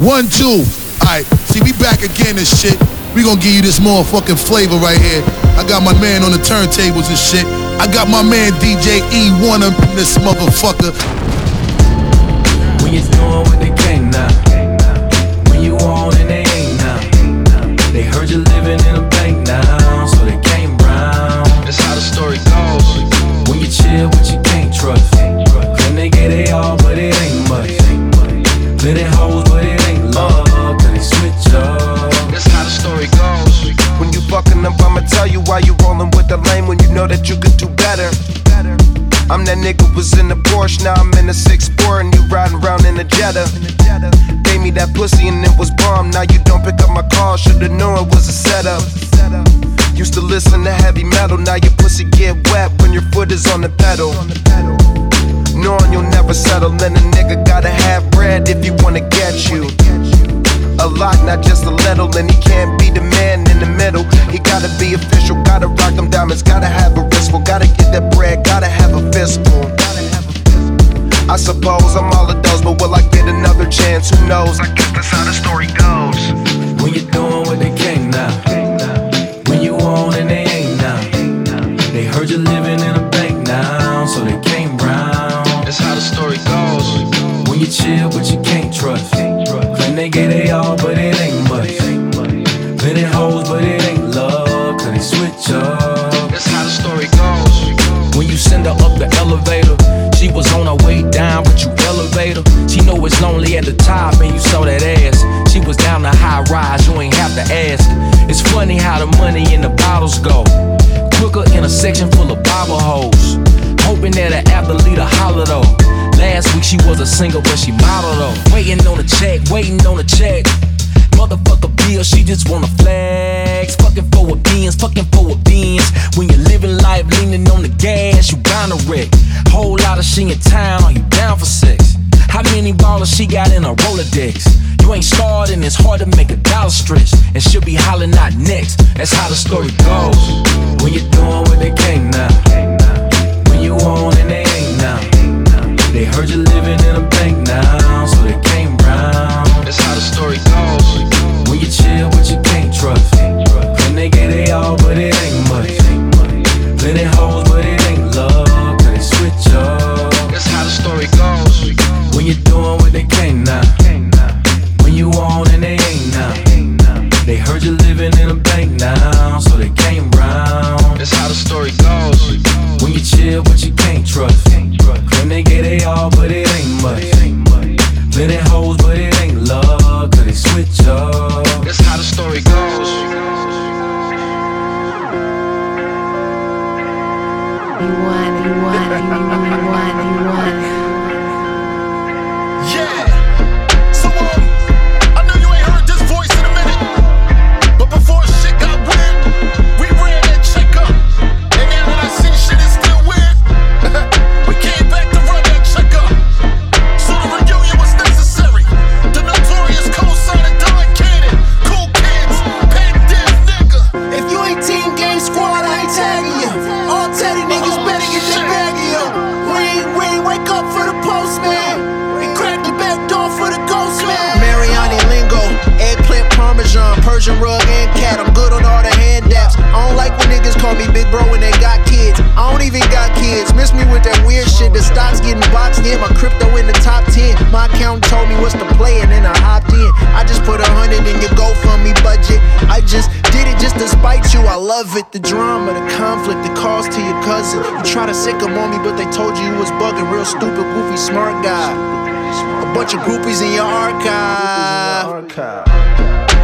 One, two. Alright, see, we back again and shit. We gonna give you this motherfucking flavor right here. I got my man on the turntables and shit. I got my man DJ E1 up in this motherfucker. When you're doing tell you why you rolling with the lame when you know that you could do better. I'm that nigga was in the Porsche, now I'm in the 6-4 and you riding around in a Jetta. Gave me that pussy and it was bomb. Now you don't pick up my call, should've known it was a setup. Used to listen to heavy metal, now your pussy get wet when your foot is on the pedal. Knowing you'll never settle, and a nigga gotta have bread if he wanna get you. A lot, not just a little, and he can't be the man in the middle. He gotta be official, gotta rock them diamonds, gotta have a wristful, gotta get that bread, gotta have a fistful. I suppose I'm all of those, but will I get another chance? Who knows? I guess that's how the story goes. When you're doing what they can't now. When you on and they ain't now. They heard you living in a bank now, so they came round. That's how the story goes. When you chill, but you her. She know it's lonely at the top, and you saw that ass. She was down the high rise, you ain't have to ask. It's funny how the money and the bottles go. Quicker in a section full of Bible hoes. Hoping that an athlete a holler though. Last week she was a single, but she model though. Waiting on a check, waiting on a check. Motherfucker bill, she just wanna flex. Fucking for a beans, fucking for a beans. When you're living life leaning on the gas, you bound to wreck. Whole lot of she in town, are you down for sex? How many ballers she got in her Rolodex? You ain't starting, it's hard to make a dollar stretch. And she'll be hollering out next. That's how the story goes. When you're calls to your cousin. You try to sick 'em on me, but they told you you was bugging. Real stupid, goofy, smart guy. A bunch of groupies in your archive.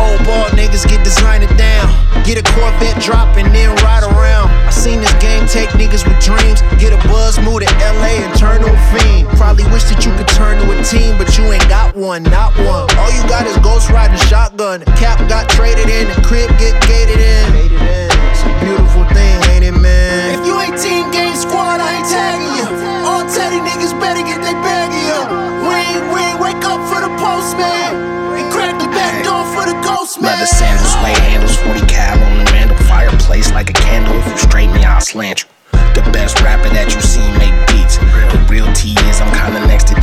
Old ball niggas get designer down. Get a Corvette drop and then ride around. I seen this game take niggas with dreams. Get a buzz, move to LA and turn to a fiend. Probably wish that you could turn to a team, but you ain't got one, not one. All you got is ghost riding shotgun. Cap got traded in, the crib get gated in. 19 game squad, I ain't tagging you. All teddy niggas better get their baggy you. Ring, ring, wake up for the postman. And crack the back door for the ghost man. Leather sandals, white handles, 40 cab on the mantle. Fireplace like a candle. If you straight me, I'll slant you. The best rapper that you seen make beats. The real T is I'm kinda next to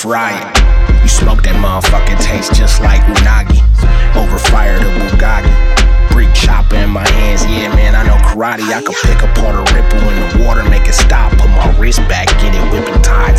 fry it. You smoke that motherfucker taste just like unagi. Over fire to Bugatti. Greek chopper in my hands, yeah, man, I know karate. I can pick apart a ripple in the water, make it stop. Put my wrist back, get it whipping tight.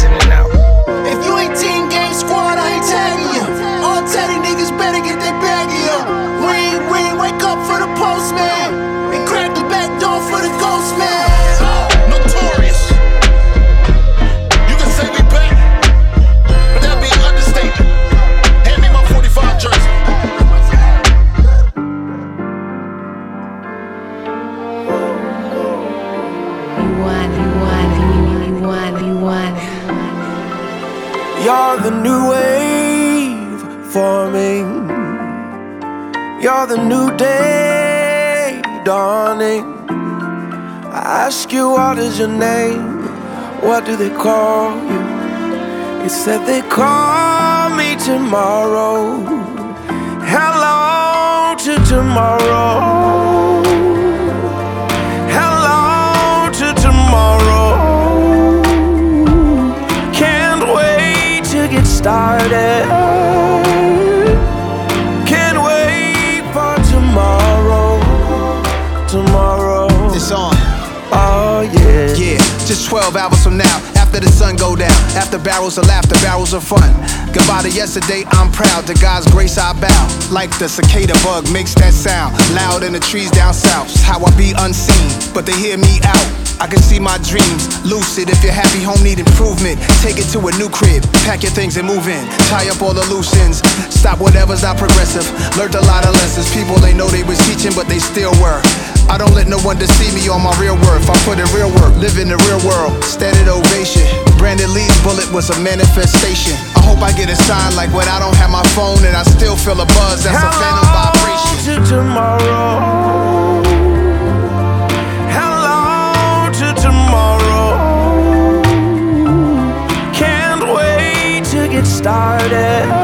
You're the new day dawning. I ask you, what is your name? What do they call you? You said they call me tomorrow. Hello to tomorrow. Hello to tomorrow. Can't wait to get started. Yeah. Just 12 hours from now, after the sun go down, after barrels of laughter, barrels of fun. Goodbye to yesterday, I'm proud. To God's grace, I bow. Like the cicada bug makes that sound, loud in the trees down south. How I be unseen, but they hear me out. I can see my dreams, lucid. If you're happy, home need improvement. Take it to a new crib, pack your things and move in. Tie up all the loose ends, stop whatever's not progressive. Learned a lot of lessons. People they know they was teaching, but they still were. I don't let no one deceive me on my real worth. I put in real work, live in the real world. Standard ovation. Brandon Lee's bullet was a manifestation. I hope I get a sign like when I don't have my phone and I still feel a buzz. That's a phantom vibration. Hello to tomorrow. Hello to tomorrow. Can't wait to get started.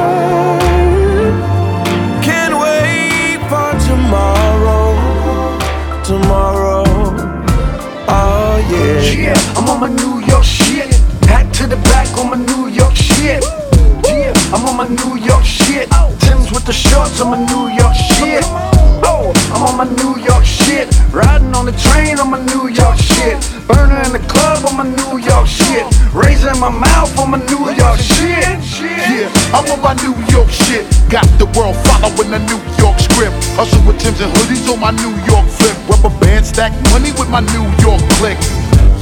On my New York shit. Hat to the back on my New York shit. I'm on my New York shit. Tim's with the shorts on my New York shit. Oh, I'm on my New York shit. Riding on the train on my New York shit. Burner in the club on my New York shit. Raising my mouth on my New York shit. Yeah, I'm on my New York shit. Got the world following the New York script. Hustle with Tims and hoodies on my New York flip. Rubber band stack money with my New York click.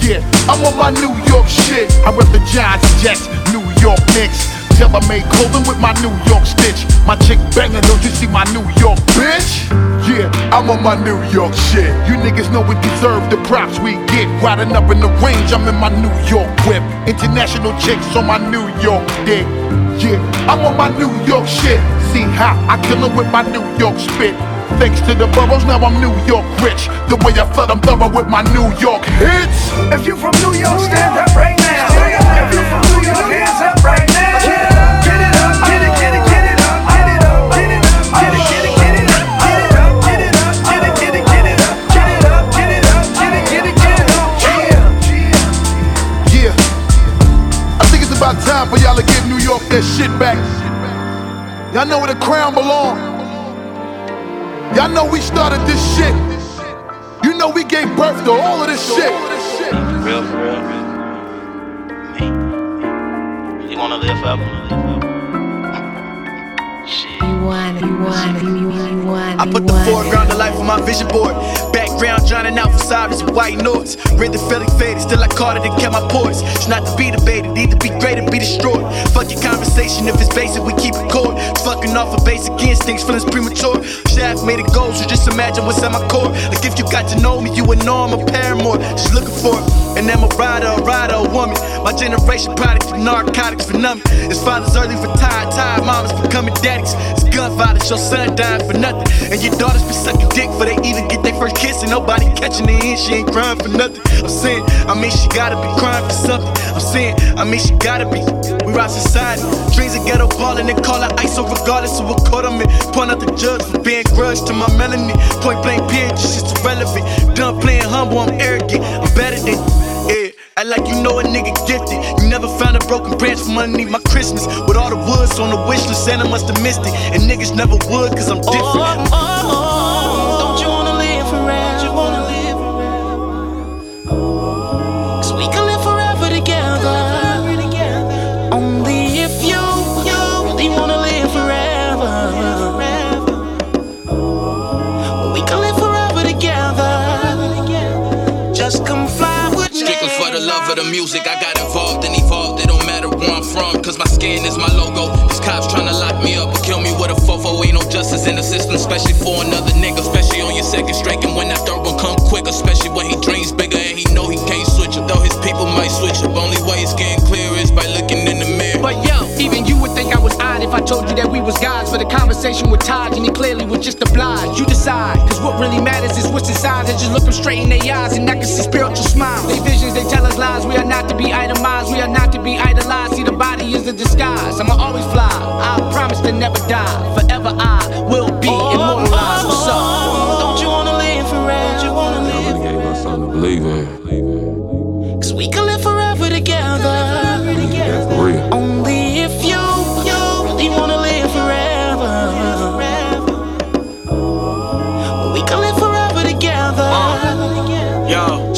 Yeah, I'm on my New York shit. I rep the Giants, Jets, New York Knicks. Till I made clothing with my New York stitch. My chick banging, don't you see my New York bitch? Yeah, I'm on my New York shit. You niggas know we deserve the props we get. Riding up in the range, I'm in my New York whip. International chicks on my New York dick. Yeah, I'm on my New York shit. See how I kill 'em with my New York spit. Thanks to the boroughs, now I'm New York rich. The way I flood, I'm thorough with my New York hits. If you from New York, stand up right now. If you from New York, hands up right now. Get it up, get it, get it, get it up, get it up, get it up, get it, get it, get it up, get it up, get it up, get it, get it, get it up, get it up, get it up, get it, get it, get it up. Yeah. I think it's about time for y'all to give New York their shit back. Y'all know where the crown belong. Y'all know we started this shit. You know we gave birth to all of this shit. Real real. Me. You wanna live forever? I put the foreground of life on my vision board. Background drowning out facades with white noise. Read the feeling faded, still I caught it and kept my poise. It's not to be debated, need to be great and be destroyed. Fuck your conversation if it's basic, we keep it core. Fucking off of basic instincts, feelings premature. Shaft made it go, so just imagine what's at my core. Like if you got to know me, you would know I'm a paramour. Just looking for it. And I'm a rider, a rider, a woman. My generation product for narcotics for numbing. His father's early retired, tired tired. mamas becoming daddies. It's gun violence, your son dying for nothing. And your daughters be sucking dick for they even get their first kiss. And nobody catching her in, she ain't crying for nothing. I'm saying, I mean, she gotta be crying for something. I'm saying, I mean, she gotta be. We rock society. Dreams of ghetto ballin' and call her ISO regardless of what court I'm in. Point out the judge for being grudge to my melanin. Point blank period, just irrelevant. Done playing humble, I'm arrogant. I'm better than. Yeah, act like you know a nigga gifted. You never found a broken branch from underneath my Christmas. With all the woods on the wish list, Santa must have missed it. And niggas never would, cause I'm different. Don't you wanna music. I got involved and evolved. It don't matter where I'm from, cause my skin is my logo. These cops tryna lock me up or kill me with a fofo. Ain't no justice in the system, especially for another nigga. Especially on your second strike, and when that third one come quick, especially when he dreams bigger and he know he can't switch up. Though his people might switch up. Only way it's getting clear is by looking in the mirror. But yo, even you would think I was odd if I told you that we was gods. For the conversation with Taj, and he clearly was just obliged. You decide, what really matters is what's inside. And just look them straight in their eyes, and I can see spiritual smiles. They visions, they tell us lies. We are not to be itemized, we are not to be idolized. See, the body is a disguise. I'ma always fly. I promise to never die. Forever I will be immortalized. What's up? Don't you wanna live forever? Don't you wanna live? To believe in.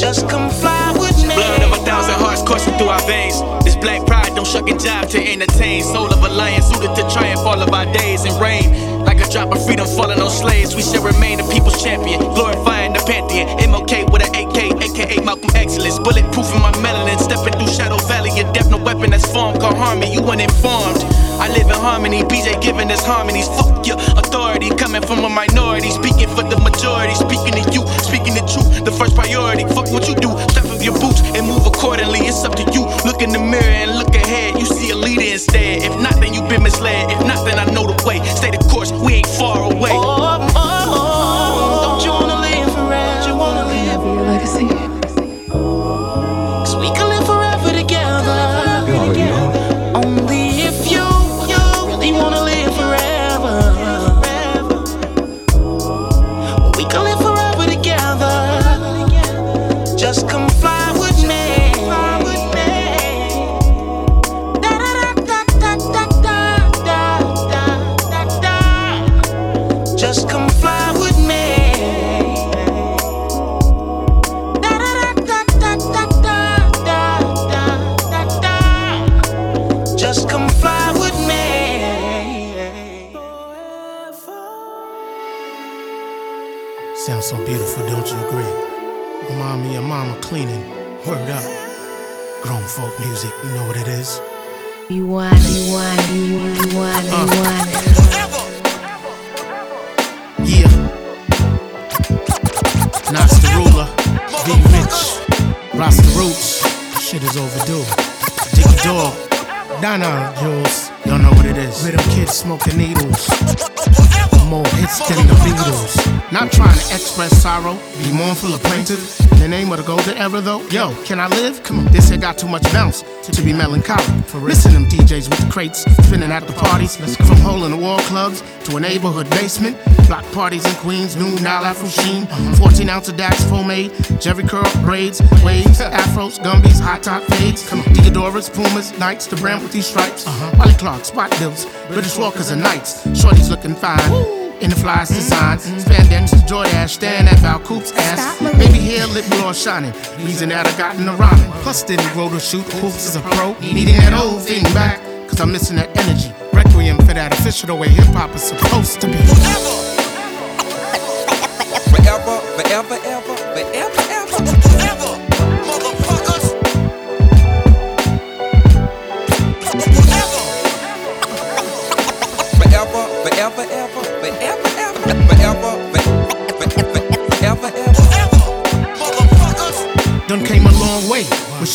Just come fly with me. blood of a thousand hearts coursing through our veins. This black pride don't shuck a job to entertain. Soul of a lion suited to triumph all of our days and reign. Like a drop of freedom falling on slaves, we shall remain the people's champion. Glorifying the pantheon. MLK with an AK, aka Malcolm Excellence. Bulletproof in my melanin. Stepping through Shadow Valley. A death, no weapon that's formed. Called harmony, you uninformed. I live in harmony, BJ giving us harmonies. Fuck your authority, coming from a minority. Speaking for the majority, speaking to you, speaking to accordingly. It's up to you. Beautiful, don't you agree? Remind me of mama cleaning. Word up. Grown folk music, you know what it is. You want, you want, you want, you want, you uh. want Yeah. Nas the ruler, be rich, Rasta roots. Shit is overdue. Diggy dog, Donna Jules. Y'all know what it is. Rhythm kids smoking needles. More hits than the Beatles. Not trying to express sorrow, be mournful or plaintive. In the name of the golden era, though, yo, can I live? Come on, this here got too much bounce to be melancholy. Listen to them DJs with the crates spinning at the parties. From hole in the wall clubs to a neighborhood basement. Block parties in Queens, new Nile Afro Sheen. 14 ounce of Dax pomade, Jheri curl braids, waves, afros, gumbies, hot top fades. Come on, Diadoras, Pumas, Knights, the brand with these stripes. Wally Clark, Spot-Bilts, British Walkers and Knights. Shorty's looking fine. In the flyest design, spandex, Jordache, stand at Val Coop's ass. Baby hair, lip gloss shining. Reason that I got in the rhyming. Plus, didn't grow to shoot hoops as a pro. Needing that old thing back, cause I'm missing that energy. Requiem for that official the way hip hop is supposed to be. Forever,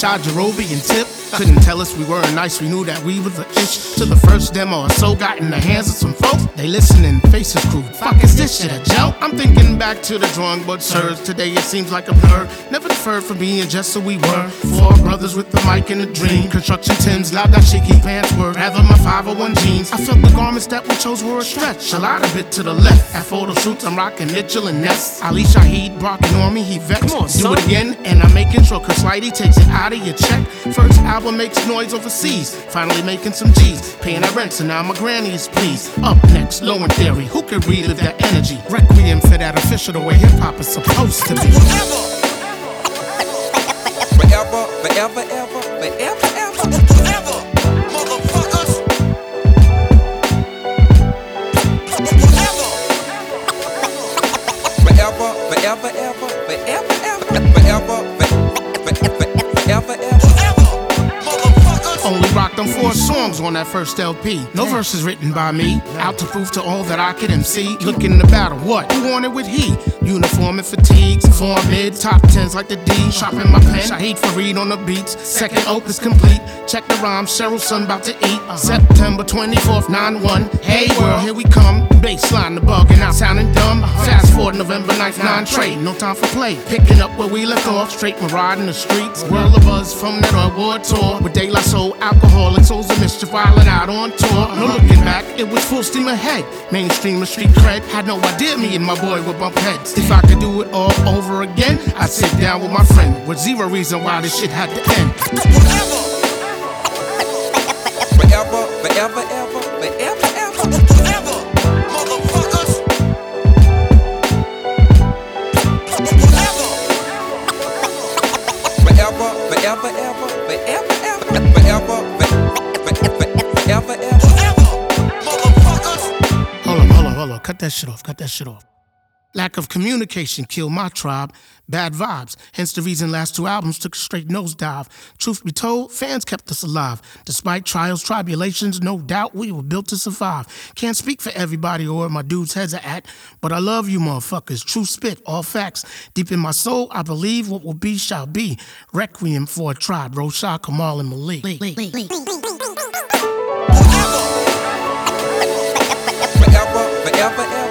Shaw, Jarobi, Tip. Couldn't tell us we weren't nice, we knew that we was the ish to the first demo. Or so got in the hands of some folks. They listening, faces crude. Fuck is this shit a joke? I'm thinking back to the drawing board sirs. Today it seems like a blur. Never deferred from being just who we were. Four brothers with the mic and a dream. Construction Tims, loud that shaky pants were. Rather my 501 jeans. I felt the garments that we chose were a stretch. A lot of it to the left. At photo shoots, I'm rocking Mitchell and Ness. Ali Shaheed Brock me, he vexed. Come on, Do it again, and I'm making sure Chris Lighty takes it out of your check. First album makes noise overseas. Finally making some G's. Paying our rent, so now my granny is pleased. Up next, low in theory. Who could relive that energy? Requiem for that official the way hip hop is supposed to be. Forever, forever, ever, forever, on that first LP. No verses written by me. Out to prove to all that I could MC. Looking to battle, what? Who wanted with he? Uniform and fatigues, form mid, top tens like the D. Sharpen my pen, I hate for read on the beats. Second opus complete. Check the rhyme, Cheryl son about to eat. September 24th, 9 1. Hey world, here we come. Baseline, the bugging out, sounding dumb. Fast forward November 9th, 9 trade. No time for play. Picking up where we left off. Straight ride in the streets. World of buzz from that award tour. With De La Soul, alcoholic, souls of mischief, wildin' out on tour. No looking back, it was full steam ahead. Mainstream and street cred. Had no idea me and my boy would bump heads. If I could do it all over again, I'd sit down with my friend. With zero reason why this shit had to end. Forever, forever, ever, forever, ever, forever. Motherfuckers. Forever, forever, ever, forever, ever, forever, forever, ever. Hold on, hold on, hold on. Cut that shit off. Cut that shit off. Lack of communication killed my tribe. Bad vibes. Hence the reason last two albums took a straight nosedive. Truth be told, fans kept us alive. Despite trials, tribulations, no doubt we were built to survive. Can't speak for everybody or where my dudes' heads are at, but I love you motherfuckers. True spit, all facts. Deep in my soul, I believe what will be shall be. Requiem for a tribe. Rosha, Kamaal, and Malik. Forever, Forever, forever,